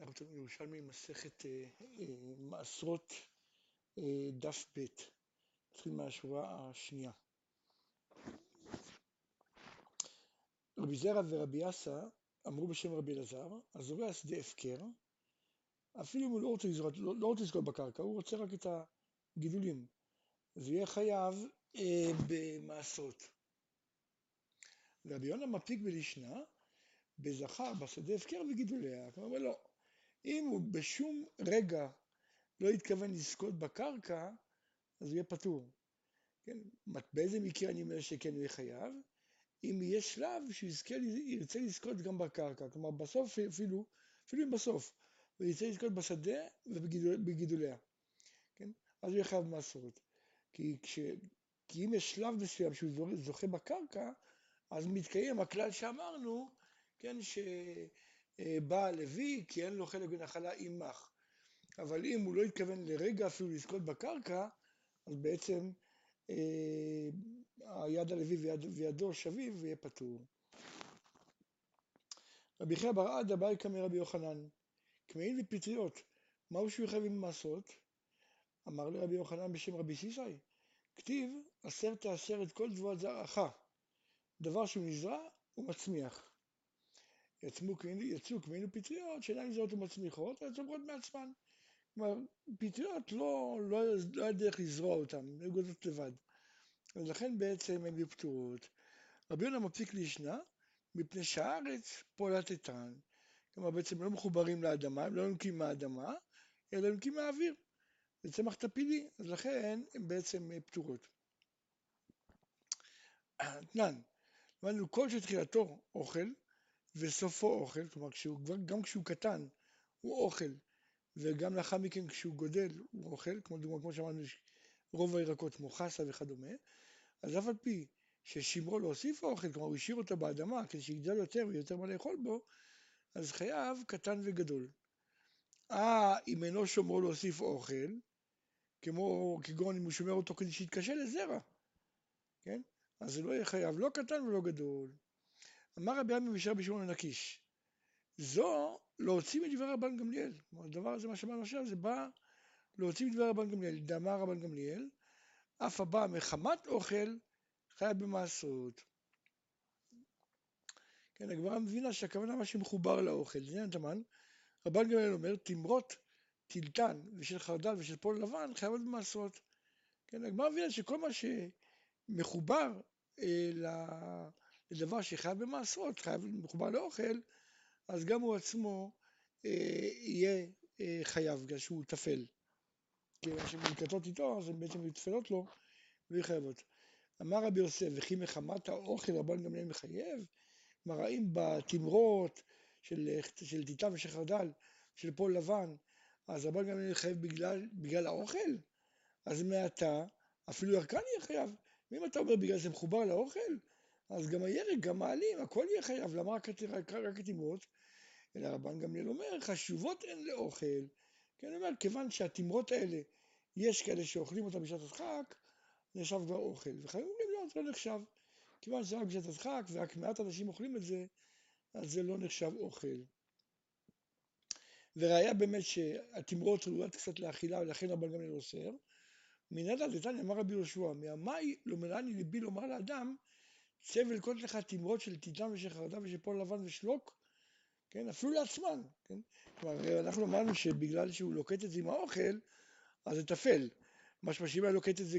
אנחנו תמיד ירושלמי מסכת אה, אה, מעשרות אה, דף ב', נתחיל מהשורה השנייה. רבי זרע ורבי יאסה אמרו בשם רבי אלעזר, הזורע שדה הפקר, אפילו אם הוא לא רוצה לזרוע, לא, לא רוצה לזכות בקרקע, הוא רוצה רק את הגידולים, הוא יהיה חייב אה, במעשרות. ורבי יונה מפיק בלישנה, בזכר, בשדה הפקר וגידוליה, כלומר לא, אם הוא בשום רגע לא התכוון לזכות בקרקע, אז הוא יהיה פטור. כן? באיזה מקרה אני אומר שכן הוא יהיה חייב? אם יהיה שלב שהוא יזכה, ירצה לזכות גם בקרקע, כלומר בסוף אפילו, אפילו אם בסוף, הוא ירצה לזכות בשדה ובגידוליה, כן? אז הוא יהיה חייב במסורת. כי, כש, כי אם יש שלב מסוים שהוא זוכה בקרקע, אז מתקיים הכלל שאמרנו, כן, שבעל לוי, כי אין לו חלק בנחלה עמך. אבל אם הוא לא התכוון לרגע אפילו לזכות בקרקע, אז בעצם אה, היד הלוי ויד, וידו שווים ויהיה פטור. רבי חייא בר עדה באי קמא רבי יוחנן, כמהין ופטריות, מהו שהוא חייב במעשות? אמר לרבי יוחנן בשם רבי סיסאי, כתיב עשר תעשר את כל תבואת זרעך, דבר שהוא נזרע ומצמיח. יצאו כמהין ופטריות שאינן נזרעות ומצמיחות, אלא צומחות מעצמן. כלומר, פטריות לא, לא, לא היה דרך לזרוע אותן, הן גודלות לבד. ולכן בעצם הן יהיו פטורות. רבי יונה מפסיק לישנה, מפני שהארץ פולטתן. כלומר, בעצם לא מחוברים לאדמה, הם לא יונקים מהאדמה, אלא יונקים מהאוויר. זה צמח טפילי, אז לכן הן בעצם פטורות. אתנן, למדנו כל שתחילתו אוכל וסופו אוכל, כלומר כשהוא, גם כשהוא קטן הוא אוכל וגם לאחר מכן כשהוא גודל הוא אוכל, כמו דוגמא, כמו שאמרנו, רוב הירקות כמו חסה וכדומה, אז אף על פי ששימרו להוסיף אוכל, כלומר הוא השאיר אותו באדמה כדי שיגדל יותר ויותר מה לאכול בו, אז חייב קטן וגדול. אה, אם אינו שומרו להוסיף אוכל, כמו כגון אם הוא שומר אותו כדי שיתקשה לזרע, כן? אז זה לא יהיה חייב לא קטן ולא גדול. אמר רבי עמי בשער בשמעון לקיש, זו להוציא מדברי רבן גמליאל. כלומר, הדבר הזה, מה שאמרנו עכשיו, זה בא להוציא מדברי רבן גמליאל. דאמר רבן גמליאל, אף הבא מחמת אוכל חייב במעשרות. כן, הגמרא מבינה שהכוונה מה שמחובר לאוכל. זה עניין תמן. רבן גמליאל אומר, תמרות טילטן ושל חרדל ושל פול לבן חייבות במעשרות. כן, הגמרא מבינה שכל מה שמחובר אה, לדבר שחייב במעשרות, חייב מחובר לאוכל, אז גם הוא עצמו אה, יהיה אה, חייב, בגלל שהוא טפל. כיוון שהן מתקטות איתו, אז הן בעצם מתפלות לו והיא חייבות. אמר רבי יוסף, וכי מחמת האוכל רבן גמליאל מחייב? כלומר, האם בתמרות של, של טיטה ושל חרדל, של פול לבן, אז רבן גמליאל חייב בגלל, בגלל האוכל? אז מעתה, אפילו ירקן יהיה חייב. ואם אתה אומר בגלל זה מחובר לאוכל, אז גם הירק, גם מעלים, הכל יהיה חייב. למה רק, התמרות? אלא רבן גמליאל אומר, חשובות הן לאוכל. כן, אומר, כיוון שהתמרות האלה, יש כאלה שאוכלים אותן בשעת הדחק, נחשב כבר אוכל. וחייבים אומרים, לא, זה לא נחשב. כיוון שזה רק בשעת הדחק, ורק מעט אנשים אוכלים את זה, אז זה לא נחשב אוכל. וראיה באמת שהתמרות ראויות קצת לאכילה, ולכן רבן גמליאל אוסר. מנדא דתניא אמר רבי יהושע, מהמאי מלאני ליבי לומר לאדם, צא ולקוט לך תמרות של טיטן ושל חרדה ושל פועל לבן ושלוק, כן, אפילו לעצמן, כן, כלומר אנחנו אמרנו שבגלל שהוא לוקט את זה עם האוכל, אז זה טפל, משמע שאם היה לוקט את זה